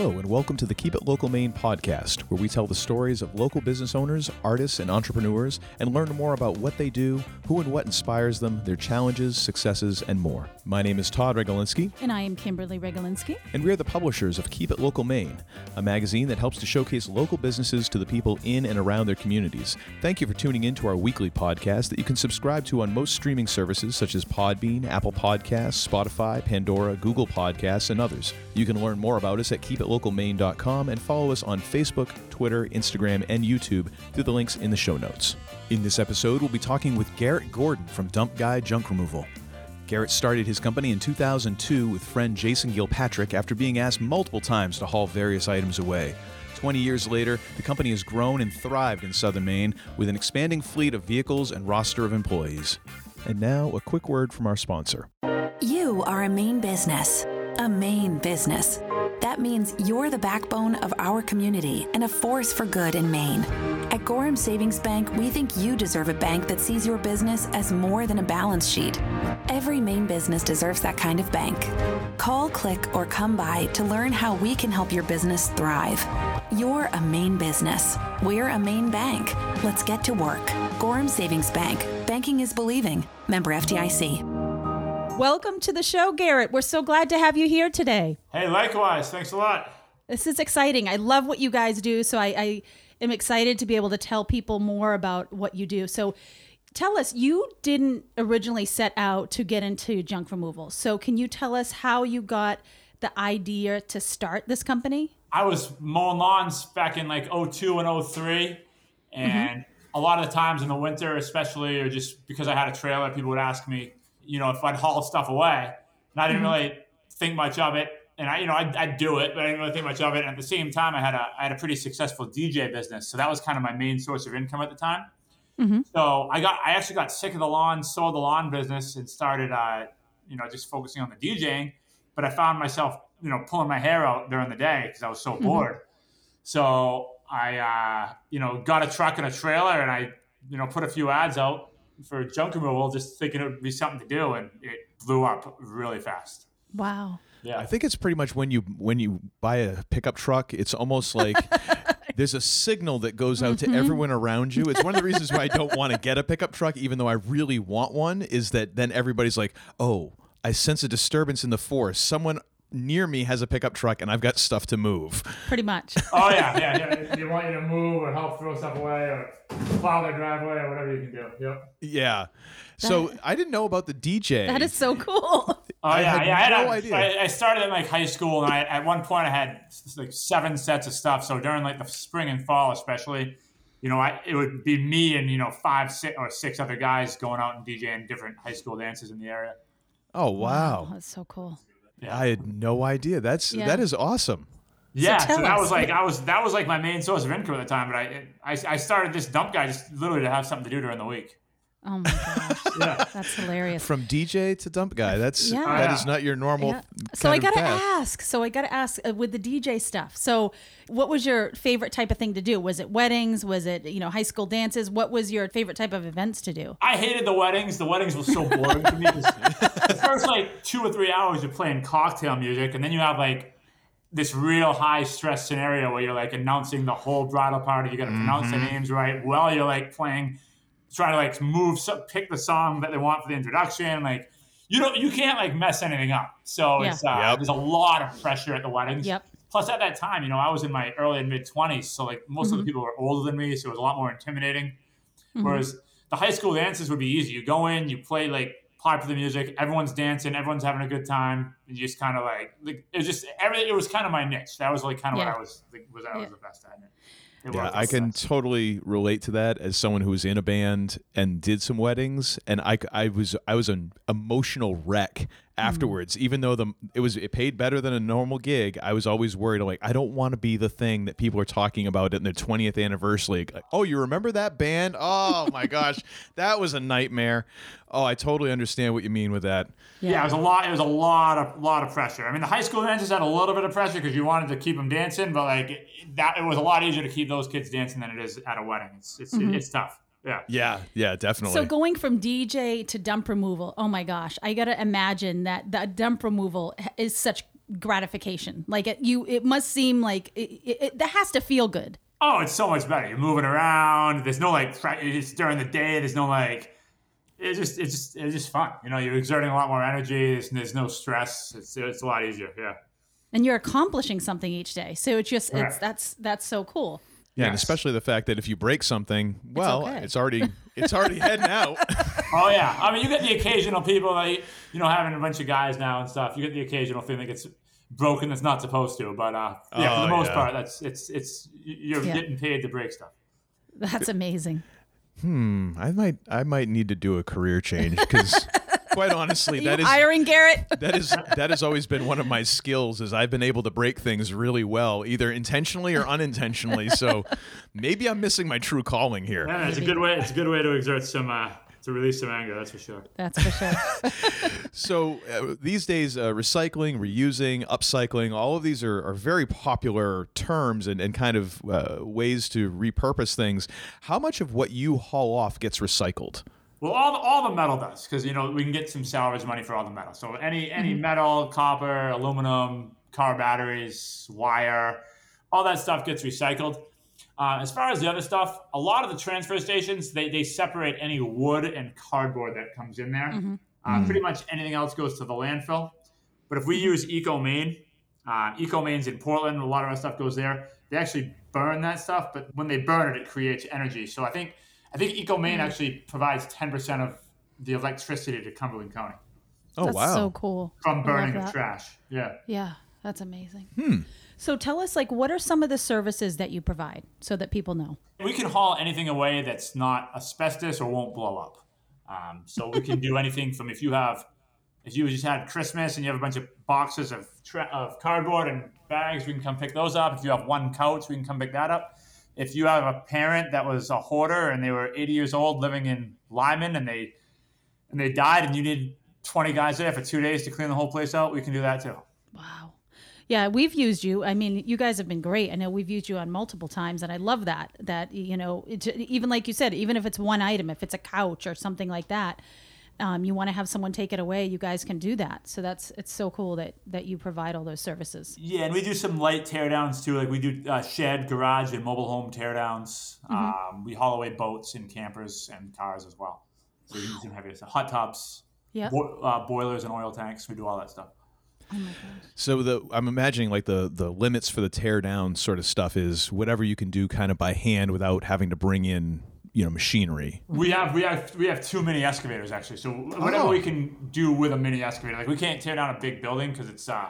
Hello, and welcome to the Keep It Local Maine podcast, where we tell the stories of local business owners, artists, and entrepreneurs and learn more about what they do, who and what inspires them, their challenges, successes, and more. My name is Todd Regalinski, And I am Kimberly Regalinski. and we are the publishers of Keep It Local Maine, a magazine that helps to showcase local businesses to the people in and around their communities. Thank you for tuning in to our weekly podcast that you can subscribe to on most streaming services such as Podbean, Apple Podcasts, Spotify, Pandora, Google Podcasts, and others. You can learn more about us at keepitlocalmaine.com and follow us on Facebook, Twitter, Instagram, and YouTube through the links in the show notes. In this episode, we'll be talking with Garrett Gordon from Dump Guy Junk Removal. Garrett started his company in 2002 with friend Jason Gilpatrick after being asked multiple times to haul various items away. 20 years later, the company has grown and thrived in southern Maine with an expanding fleet of vehicles and roster of employees. And now, a quick word from our sponsor. You are a Maine business. A Maine business. That means you're the backbone of our community and a force for good in Maine. At Gorham Savings Bank, we think you deserve a bank that sees your business as more than a balance sheet. Every Maine business deserves that kind of bank. Call, click, or come by to learn how we can help your business thrive. You're a Maine business. We're a Maine bank. Let's get to work. Gorham Savings Bank. Banking is believing. Member FDIC. Welcome to the show, Garrett. We're so glad to have you here today. Hey, likewise. Thanks a lot. This is exciting. I love what you guys do. So I, I am excited to be able to tell people more about what you do. So tell us, you didn't originally set out to get into junk removal. So can you tell us how you got the idea to start this company? I was mowing lawns back in like 02 and 03. Mm-hmm. And a lot of the times in the winter, especially, or just because I had a trailer, people would ask me, you know, if I'd haul stuff away. And I didn't really think much of it. And I, you know, I'd, I'd do it, but I didn't really think much of it. And at the same time, I had a, I had a pretty successful DJ business. So that was kind of my main source of income at the time. So I got, I actually got sick of the lawn, sold the lawn business and started, uh, you know, just focusing on the DJing. But I found myself, you know, pulling my hair out during the day because I was so bored. So I, uh, you know, got a truck and a trailer and I, you know, put a few ads out for junk removal, just thinking it would be something to do. And it blew up really fast. Wow. Yeah. I think it's pretty much when you when you buy a pickup truck, it's almost like there's a signal that goes out to mm-hmm. everyone around you. It's one of the reasons why I don't want to get a pickup truck, even though I really want one, is that then everybody's like, "Oh, I sense a disturbance in the force. Someone near me has a pickup truck, and I've got stuff to move." Pretty much. oh, yeah. Yeah. yeah. They want you to move or help throw stuff away or plow their driveway or whatever you can do. Yep. Yeah. So I didn't know about the DJ. that is so cool. Oh I yeah, had yeah. I, had no a- idea. I, I started in like high school, and I, at one point I had like seven sets of stuff. So during like the spring and fall, especially, you know, I, it would be me and you know five, six or six other guys going out and DJing different high school dances in the area. oh wow. Oh, that's so cool. Yeah, I had no idea. That's Yeah. that is awesome. yeah. So, tell that us. was like I was that was like my main source of income at the time. But I, I I started this dump guy just literally to have something to do during the week. Oh my gosh. Yeah. That's hilarious. From DJ to dump guy. That's Yeah. that Yeah. is not your normal. Yeah. So I kind of gotta path. ask. So I gotta ask uh, with the DJ stuff. So, what was your favorite type of thing to do? Was it weddings? Was it you know high school dances? What was your favorite type of events to do? I hated the weddings. The weddings were so boring to me. 'cause the first like two or three hours, you're playing cocktail music, and then you have like this real high stress scenario where you're like announcing the whole bridal party. You got to pronounce the names right while you're like playing, trying to like move, so, pick the song that they want for the introduction. Like you don't, you can't like mess anything up. So Yeah. it's uh, Yep. there's a lot of pressure at the weddings. Yep. Plus, at that time, you know, I was in my early and mid 20s, so like most of the people were older than me, so it was a lot more intimidating. Whereas the high school dances would be easy. You go in, you play like popular music, everyone's dancing, everyone's having a good time. And you just kind of like, like it was just everything. It was kind of my niche. That was like kind of Yeah. what I was like, was I was Yeah. the best at. It. Yeah. I can totally relate to that as someone who was in a band and did some weddings, and I, I was I was an emotional wreck Mm. afterwards. Even though the it was it paid better than a normal gig, I was always worried like I don't want to be the thing that people are talking about in their twentieth anniversary. Like, oh, you remember that band? Oh my gosh, that was a nightmare. Oh, I totally understand what you mean with that. Yeah, it was a lot. It was a lot of lot of pressure. I mean, the high school dances had a little bit of pressure because you wanted to keep them dancing, but like it- that, it was a lot easier to keep those kids dancing than it is at a wedding. It's it's mm-hmm. it's tough. Yeah. Yeah, yeah, definitely. So going from DJ to dump removal, oh my gosh, I gotta imagine that the dump removal is such gratification. Like it, you, it must seem like it, it, it, that has to feel good. Oh, it's so much better. You're moving around. There's no like it's during the day. There's no like it's just it's just it's just fun. You know, you're exerting a lot more energy. There's, there's no stress. It's it's a lot easier. Yeah. And you're accomplishing something each day. So it's just it's that's that's so cool. Yeah, and especially the fact that if you break something, well, okay. it's already it's already heading out. Oh yeah, I mean, you get the occasional people like you know having a bunch of guys now and stuff. You get the occasional thing that gets broken that's not supposed to, but uh, yeah, for the Oh, most yeah. part, that's it's it's you're Yeah. getting paid to break stuff. That's amazing. Hmm, I might I might need to do a career change because quite honestly, that is hiring Garrett? that is that has always been one of my skills is I've been able to break things really well, either intentionally or unintentionally. So maybe I'm missing my true calling here. Yeah, it's a good way. It's a good way to exert some uh, to release some anger. That's for sure. That's for sure. So uh, these days, uh, recycling, reusing, upcycling, all of these are, are very popular terms and, and kind of uh, ways to repurpose things. How much of what you haul off gets recycled? Well, all the, all the metal does because you know we can get some salvage money for all the metal. So any any metal, copper, aluminum, car batteries, wire, all that stuff gets recycled. Uh, as far as the other stuff, a lot of the transfer stations they, they separate any wood and cardboard that comes in there. Uh, Pretty much anything else goes to the landfill. But if we use ecomaine, uh, ecomaine's in Portland, a lot of our stuff goes there. They actually burn that stuff, but when they burn it, it creates energy. So I think I think ecomaine actually provides ten percent of the electricity to Cumberland County Oh That's wow! so cool. from burning love of trash. Yeah. Yeah, that's amazing. So tell us, like, what are some of the services that you provide so that people know? We can haul anything away that's not asbestos or won't blow up. Um, so we can do anything from if you have, if you just had Christmas and you have a bunch of boxes of tra- of cardboard and bags, we can come pick those up. If you have one couch, we can come pick that up. If you have a parent that was a hoarder and they were 80 years old living in Lyman and they and they died and you need 20 guys there for two days to clean the whole place out, we can do that too. Wow. Yeah, we've used you. I mean, you guys have been great. I know we've used you on multiple times, and I love that. That you know, even like you said, even if it's one item, if it's a couch or something like that, um, you want to have someone take it away. You guys can do that. So that's it's so cool that that you provide all those services. Yeah, and we do some light teardowns too. Like we do uh, shed, garage, and mobile home teardowns. Um, we haul away boats and campers and cars as well. So we do some heavy stuff. Hot tubs, Yeah. bo- uh, boilers, and oil tanks. We do all that stuff. So the I'm imagining like the the limits for the tear down sort of stuff is whatever you can do kind of by hand without having to bring in you know machinery. We have we have we have two mini excavators actually. So whatever Oh. we can do with a mini excavator, like we can't tear down a big building because it's uh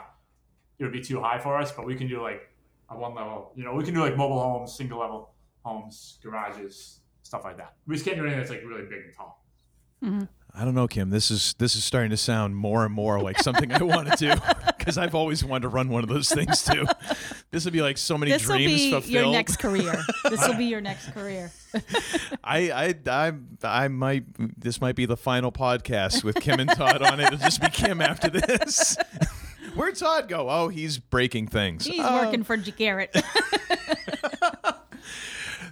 it would be too high for us. But we can do like a one level. You know, we can do like mobile homes, single level homes, garages, stuff like that. We just can't do anything that's like really big and tall. I don't know, Kim. This is this is starting to sound more and more like something I want to do because I've always wanted to run one of those things too. This would be like so many This will dreams be fulfilled. your next career. this will be your next career. I, I, I, I might. This might be the final podcast with Kim and Todd on it. It'll just be Kim after this. Where'd Todd go? Oh, he's breaking things. He's Oh. working um, for Garrett.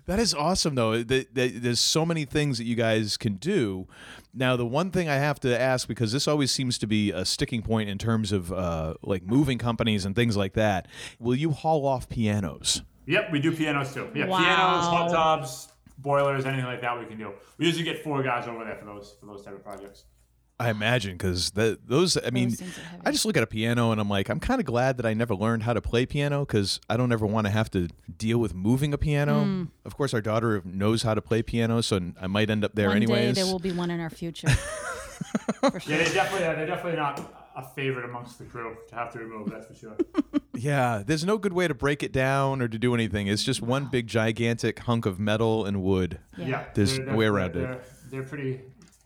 That is awesome, though. That, that there's so many things that you guys can do. Now, the one thing I have to ask because this always seems to be a sticking point in terms of uh, like moving companies and things like that. Will you haul off pianos? Yep, we do pianos too. Yeah, Wow. pianos, hot tubs, boilers, anything like that we can do. We usually get four guys over there for those for those type of projects. I imagine because those. I mean, things are heavy. I just look at a piano and I'm like, I'm kind of glad that I never learned how to play piano because I don't ever want to have to deal with moving a piano. Hmm. Of course, our daughter knows how to play piano, so I might end up there One anyways. day there will be one in our future. for sure. Yeah, they definitely they're definitely not a favorite amongst the crew to have to remove. That's for sure. Yeah, there's no good way to break it down or to do anything. It's just one big gigantic hunk of metal and wood. Yeah, There's they're- no way they're- around it. they're, They're pretty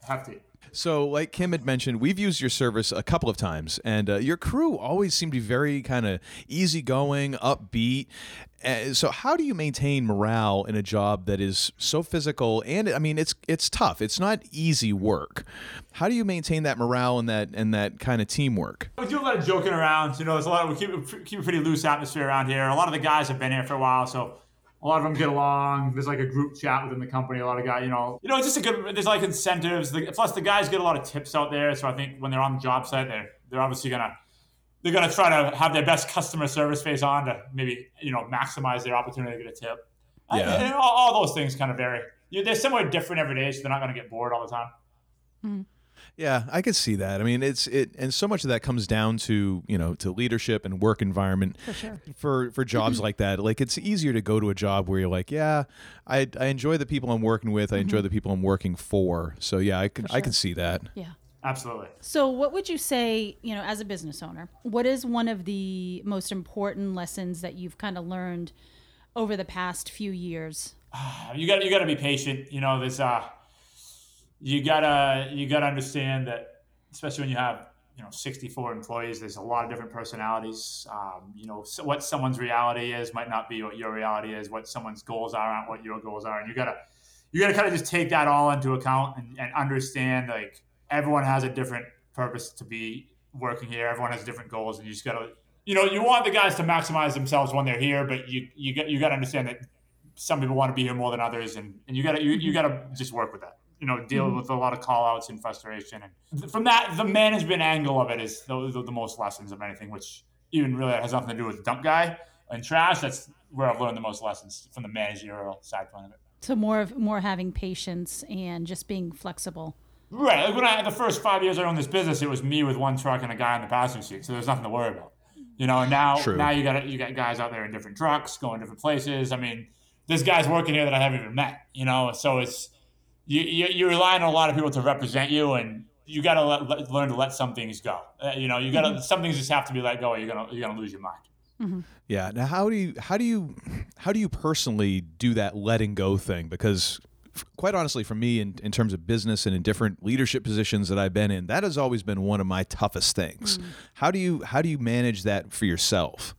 hefty. So, like Kim had mentioned, we've used your service a couple of times, and uh, your crew always seem to be very kind of easygoing, upbeat. Uh, so, how do you maintain morale in a job that is so physical? And I mean, it's it's tough. It's not easy work. How do you maintain that morale and that and that kind of teamwork? We do a lot of joking around. You know, there's a lot. Of, we keep keep a pretty loose atmosphere around here. A lot of the guys have been here for a while, so a lot of them get along. There's like a group chat within the company. A lot of guys, you know, you know, it's just a good. There's like incentives. The, plus, the guys get a lot of tips out there. So I think when they're on the job site, they're they're obviously gonna they're going to try to have their best customer service face on to maybe you know maximize their opportunity to get a tip. Yeah. And all, all those things kind of vary. You- They're somewhere different every day, so they're not going to get bored all the time. Mm. Yeah, I could see that. I mean, it's it, and so much of that comes down to you know to leadership and work environment. For sure. For for jobs like that, like it's easier to go to a job where you're like, yeah, I I enjoy the people I'm working with. I enjoy the people I'm working for. So yeah, I could I sure. could see that. Yeah. Absolutely. So, what would you say, you know, as a business owner, what is one of the most important lessons that you've kind of learned over the past few years? you got you got to be patient. You know, there's uh, you gotta you gotta understand that, especially when you have you know 64 employees, there's a lot of different personalities. Um, you know, so what someone's reality is might not be what your reality is. What someone's goals are aren't what your goals are, and you gotta you gotta kind of just take that all into account and, and understand like everyone has a different purpose to be working here. Everyone has different goals, and you just gotta you know you want the guys to maximize themselves when they're here, but you you got you got to understand that some people want to be here more than others, and, and you gotta you, you gotta just work with that. You know, deal mm-hmm. with a lot of call outs and frustration, and from that, the management angle of it is the, the, the most lessons of anything, which even really has nothing to do with dump guy and trash. That's where I've learned the most lessons from the managerial side point of it. So, more of more having patience and just being flexible. Right. Like when I the first five years I owned this business, it was me with one truck and a guy in the passenger seat, so there's nothing to worry about. You know, and now True. now you got you got guys out there in different trucks, going different places. I mean, this guys working here that I haven't even met. You know, so it's you, you you're relying on a lot of people to represent you, and you got to let, let, learn to let some things go. Uh, you know, you got to some things just have to be let go. Or you're gonna you're gonna lose your mind. Yeah. Now, how do you how do you how do you personally do that letting go thing? Because quite honestly, for me, in, in terms of business and in different leadership positions that I've been in, that has always been one of my toughest things. How do you how do you manage that for yourself?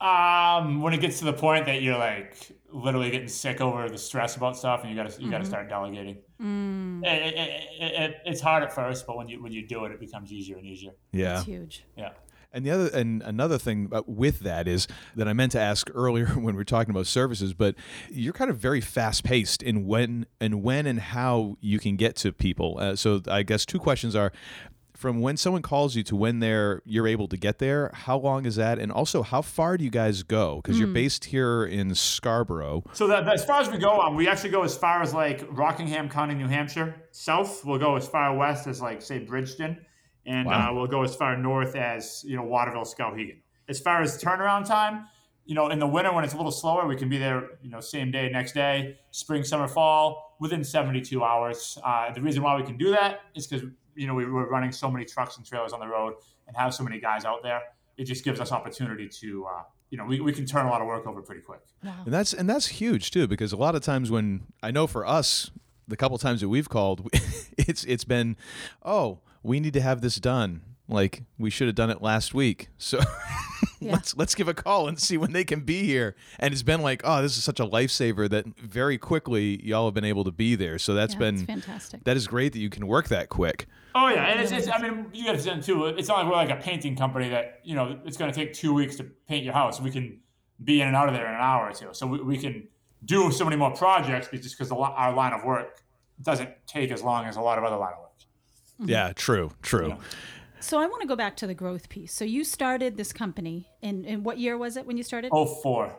Um, when it gets to the point that you're like literally getting sick over the stress about stuff, and you got to you got to start delegating. It- it- it- it- it's hard at first, but when you when you do it, it becomes easier and easier. Yeah. It's huge. Yeah. And the other and another thing about- with that is that I meant to ask earlier when we were talking about services, but you're kind of very fast paced in when and when and how you can get to people. Uh, so I guess two questions are from when someone calls you to when they're you're able to get there. How long is that? And also, how far do you guys go? Because you're based here in Scarborough. So that, that- as far as we go, um, we actually go as far as like Rockingham County, New Hampshire. South, we'll go as far west as like say Bridgton, and Wow. uh, we'll go as far north as you know Waterville, Skowhegan. As far as turnaround time, you know, in the winter when it's a little slower, we can be there, you know, same day, next day. Spring, summer, fall, within 72 hours. Uh, the reason why we can do that is because you know we were running so many trucks and trailers on the road and have so many guys out there. It just gives us opportunity to, uh, you know, we, we can turn a lot of work over pretty quick. And that's and that's huge too, because a lot of times when I know for us, the couple times that we've called, it's it's been, oh, we need to have this done. Like we should have done it last week. So Yeah. let's let's give a call and see when they can be here. And it's been like, oh, this is such a lifesaver that very quickly y'all have been able to be there. So that's Yeah, been it's fantastic. That is great that you can work that quick. Oh yeah, and it's, it's I mean you got to understand too. It's not like we're like a painting company that you know it's going to take two weeks to paint your house. We can be in and out of there in an hour or two, so we, we can do so many more projects just because our line of work doesn't take as long as a lot of other line of work. Yeah, true, true. Yeah. So, I want to go back to the growth piece. So, you started this company in, in what year was it when you started? Oh four,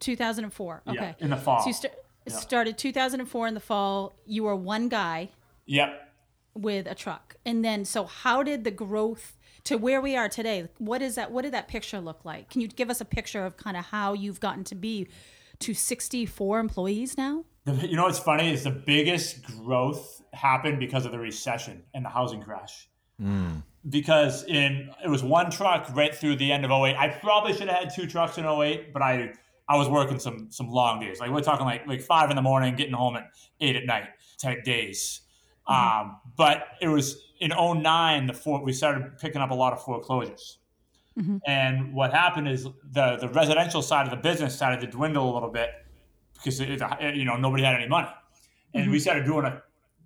2004. Okay. yeah, in the fall. So, you sta- started 2004 in the fall. You were one guy Yep. with a truck. And then, so how did the growth to where we are today? What is that? What did that picture look like? Can you give us a picture of kind of how you've gotten to be to 64 employees now? You know what's funny is the biggest growth happened because of the recession and the housing crash. Hmm. Because in it was one truck right through the end of 08. I probably should have had two trucks in 08, but I I was working some some long days. Like we're talking like like five in the morning, getting home at eight at night type days. Mm-hmm. Um, but it was in 09, the four, we started picking up a lot of foreclosures. Mm-hmm. And what happened is the the residential side of the business started to dwindle a little bit because it, it- you know nobody had any money, and we mm-hmm. started doing a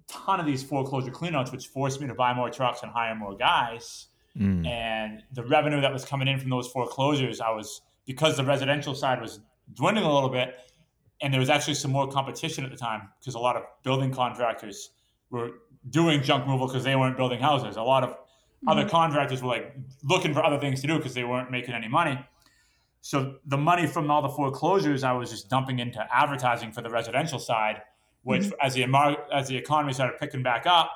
ton of these foreclosure cleanouts, which forced me to buy more trucks and hire more guys. Mm. And the revenue that was coming in from those foreclosures, I was because the residential side was dwindling a little bit, and there was actually some more competition at the time because a lot of building contractors were doing junk removal because they weren't building houses. A lot of mm-hmm. other contractors were like looking for other things to do because they weren't making any money. So the money from all the foreclosures, I was just dumping into advertising for the residential side, which mm-hmm. as the as the economy started picking back up,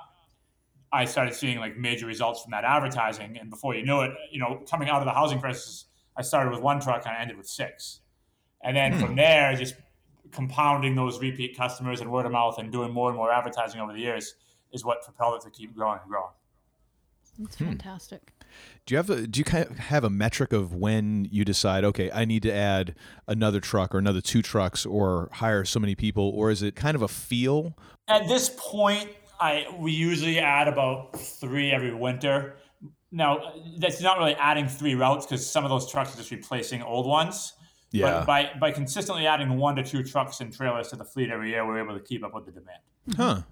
I started seeing like major results from that advertising. And before you knew it, you know, coming out of the housing crisis, I started with one truck and I ended with six. And then hmm. from there, just compounding those repeat customers and word of mouth and doing more and more advertising over the years is what propelled it to keep growing and growing. That's hmm. fantastic. Do you have a, do you kind of have a metric of when you decide okay I need to add another truck or another two trucks or hire so many people or is it kind of a feel? At this point, I we usually add about three every winter. Now that's not really adding three routes because some of those trucks are just replacing old ones. Yeah. But by by consistently adding one to two trucks and trailers to the fleet every year, we're able to keep up with the demand. Huh.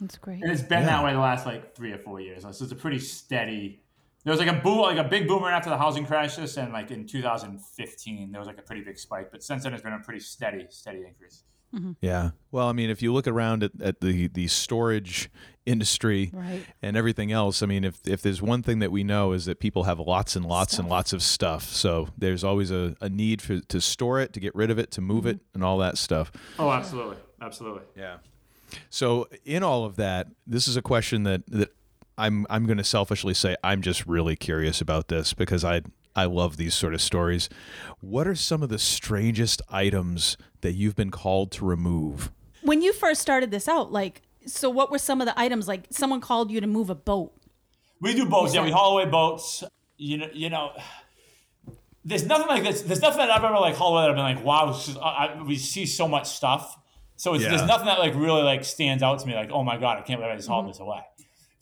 That's great. And it's been that way the last like three or four years. So it's a pretty steady. There was like a boom, like a big boomer after the housing crisis, and like in 2015, there was like a pretty big spike. But since then, it's been a pretty steady, steady increase. Mm-hmm. Yeah. Well, I mean, if you look around at, at the, the storage industry Right. and everything else, I mean, if, if there's one thing that we know is that people have lots and lots and lots of stuff. So there's always a, a need for, to store it, to get rid of it, to move mm-hmm. it, and all that stuff. Oh, absolutely, absolutely. Yeah. So in all of that, this is a question that that I'm I'm going to selfishly say I'm just really curious about this because I I love these sort of stories. What are some of the strangest items that you've been called to remove? When you first started this out, like, so what were some of the items? Like, someone called you to move a boat. We do boats. Yeah, we haul away boats. You know, you know. There's nothing like this. There's nothing that I've ever like hauled away that I've been like, wow. Is, I, I, we see so much stuff. So it's, Yeah. there's nothing that like really like stands out to me. Like, oh my god, I can't believe I just hauled mm-hmm. this away.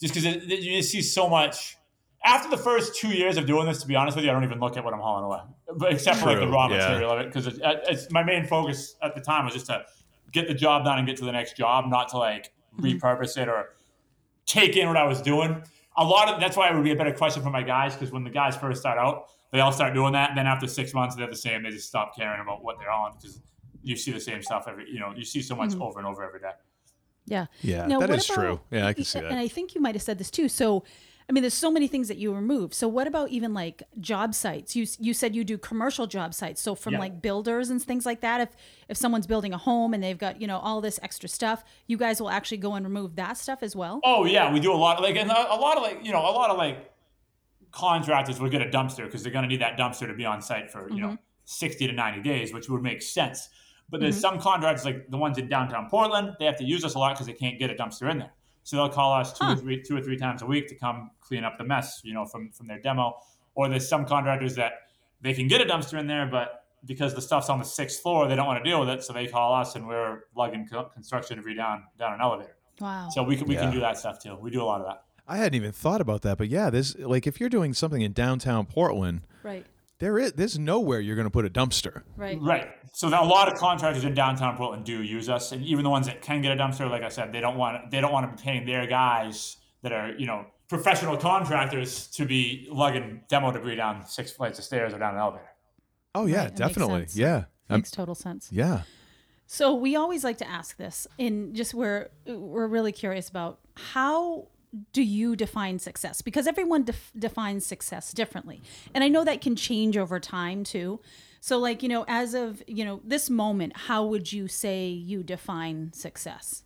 Just because you see so much. After the first two years of doing this, to be honest with you, I don't even look at what I'm hauling away, but except for like the True, raw yeah. material of it. Because it's, it's my main focus at the time was just to get the job done and get to the next job, not to like mm-hmm. repurpose it or take in what I was doing. A lot of that's why it would be a better question for my guys because when the guys first start out, they all start doing that. And then after six months, they're the same. They just stop caring about what they're on because you see the same stuff every. You know, you see so much mm-hmm. over and over every day. Yeah. Yeah, Now, that what is true. Yeah, I can see that. And. I think you might have said this too. So, I mean, there's so many things that you remove. So, what about even like job sites? You you said you do commercial job sites. So, from Yeah. like builders and things like that. If if someone's building a home and they've got you know all this extra stuff, you guys will actually go and remove that stuff as well. Oh yeah, we do a lot. Of, Like and a, a lot of like you know a lot of like contractors will get a dumpster because they're going to need that dumpster to be on site for you know mm-hmm. sixty to ninety days, which would make sense. But there's mm-hmm. some contractors like the ones in downtown Portland, they have to use us a lot because they can't get a dumpster in there. So they'll call us two or three two or three times a week to come clean up the mess, you know, from from their demo. Or there's some contractors that they can get a dumpster in there, but because the stuff's on the sixth floor, they don't want to deal with it, so they call us, and we're lugging co- construction debris down down an elevator. Wow. So we can, we Yeah. can do that stuff too. We do a lot of that. I hadn't even thought about that, but yeah, this like if you're doing something in downtown Portland, right. There is there's nowhere you're going to put a dumpster. Right. Right. So that a lot of contractors in downtown Portland do use us, and even the ones that can get a dumpster, like I said, they don't want they don't want to be paying their guys that are you know professional contractors to be lugging demo debris down six flights of stairs or down an elevator. Oh yeah, Right, that makes definitely. Yeah. Makes total sense. yeah. So we always like to ask this, and just we're we're really curious about how do you define success? Because everyone def- defines success differently, and I know that can change over time too. So, like you know, as of you know this moment, how would you say you define success?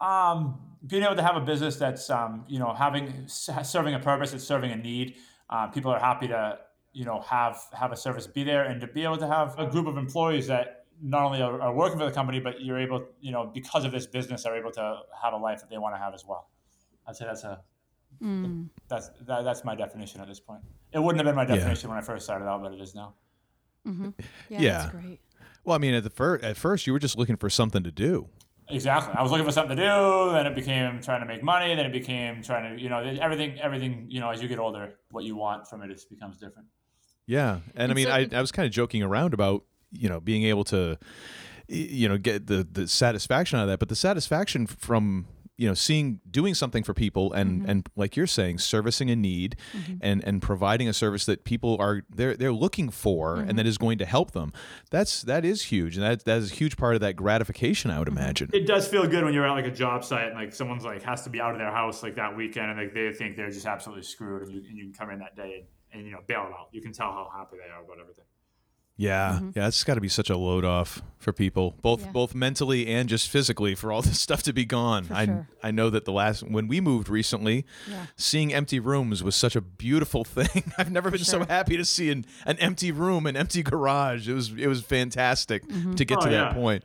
Um, being able to have a business that's um, you know having serving a purpose, it's serving a need. Uh, people are happy to you know have have a service be there, and to be able to have a group of employees that not only are, are working for the company, but you're able you know because of this business are able to have a life that they want to have as well. I'd say that's a mm. that's that, that's my definition at this point. It wouldn't have been my definition when I first started out, but it is now. Mm-hmm. Yeah, Yeah. that's great. Well, I mean, at the first at first you were just looking for something to do. Exactly. I was looking for something to do. Then it became trying to make money. Then it became trying to, you know, everything, everything, you know, as you get older, what you want from it just becomes different. Yeah, and I mean, so- I, I was kind of joking around about you know being able to, you know, get the the satisfaction out of that, but the satisfaction from you know seeing doing something for people and Mm-hmm. and like you're saying servicing a need and and providing a service that people are they're they're looking for Mm-hmm. and that is going to help them that's that is huge and that that is a huge part of that gratification I would Mm-hmm. imagine It does feel good when you're at like a job site and like someone's like has to be out of their house like that weekend and like they think they're just absolutely screwed and you, and you can come in that day and, and you know bail them out. You can tell how happy they are about everything. Yeah yeah it's got to be such a load off for people both Mm-hmm. Yeah. both mentally and just physically for all this stuff to be gone I sure. I know that the last when we moved recently Yeah. seeing empty rooms was such a beautiful thing I've never been so happy to see an, an empty room an empty garage it was it was fantastic Mm-hmm. to get Oh, to that yeah. point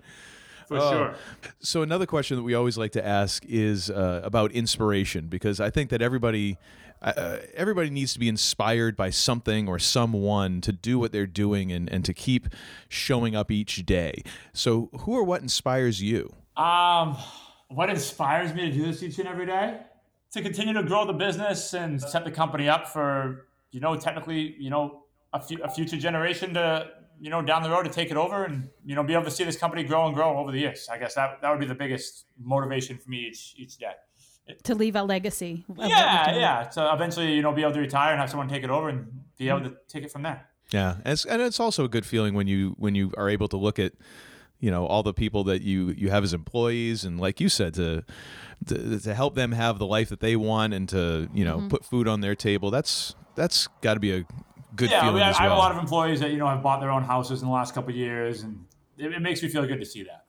For Oh. sure. So another question that we always like to ask is uh, about inspiration because I think that everybody uh, everybody needs to be inspired by something or someone to do what they're doing and, and to keep showing up each day. So who or what inspires you? Um, what inspires me to do this each and every day? To continue to grow the business and set the company up for, you know, technically, you know, a, a future generation to, you know, down the road to take it over and, you know, be able to see this company grow and grow over the years. I guess that, that would be the biggest motivation for me each, each day. To leave a legacy. of what you've Yeah, done. yeah. To eventually, you know, be able to retire and have someone take it over and be able to take it from there. Yeah, and it's, and it's also a good feeling when you when you are able to look at you know all the people that you you have as employees and like you said to to, to help them have the life that they want and to you know mm-hmm. put food on their table. That's that's got to be a good yeah, I, feeling mean, I, as I have a lot of employees that you know have bought their own houses in the last couple of years, and it, it makes me feel good to see that.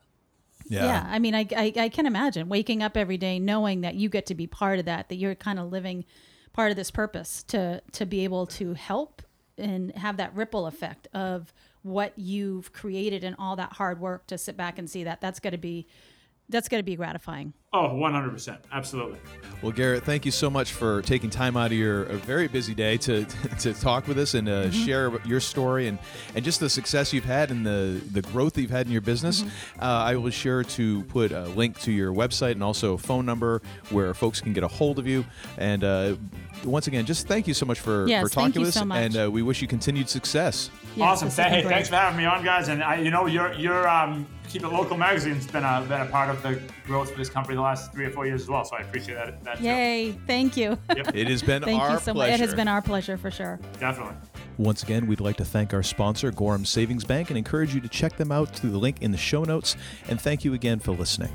Yeah. I mean, I, I, I can imagine waking up every day knowing that you get to be part of that, that you're kind of living part of this purpose to, to be able to help and have that ripple effect of what you've created and all that hard work to sit back and see that that's going to be, that's got to be gratifying. Oh, 100%. Absolutely. Well, Garrett, thank you so much for taking time out of your a very busy day to to talk with us and uh, Mm-hmm. share your story and, and just the success you've had and the, the growth that you've had in your business. Mm-hmm. Uh, I will be sure to put a link to your website and also a phone number where folks can get a hold of you. And uh, once again, just thank you so much for, Yes, for talking thank you with us. so. And uh, we wish you continued success. Yes, awesome. Hey, thanks for having me on, guys. And I, you know, your your um, Keep It Local magazine's been a been a part of the growth for this company the last three or four years as well. So I appreciate that. that too. Yay. Thank you. It has been Thank our you so much. pleasure. It has been our pleasure for sure. Definitely. Once again, we'd like to thank our sponsor, Gorham Savings Bank, and encourage you to check them out through the link in the show notes. And thank you again for listening.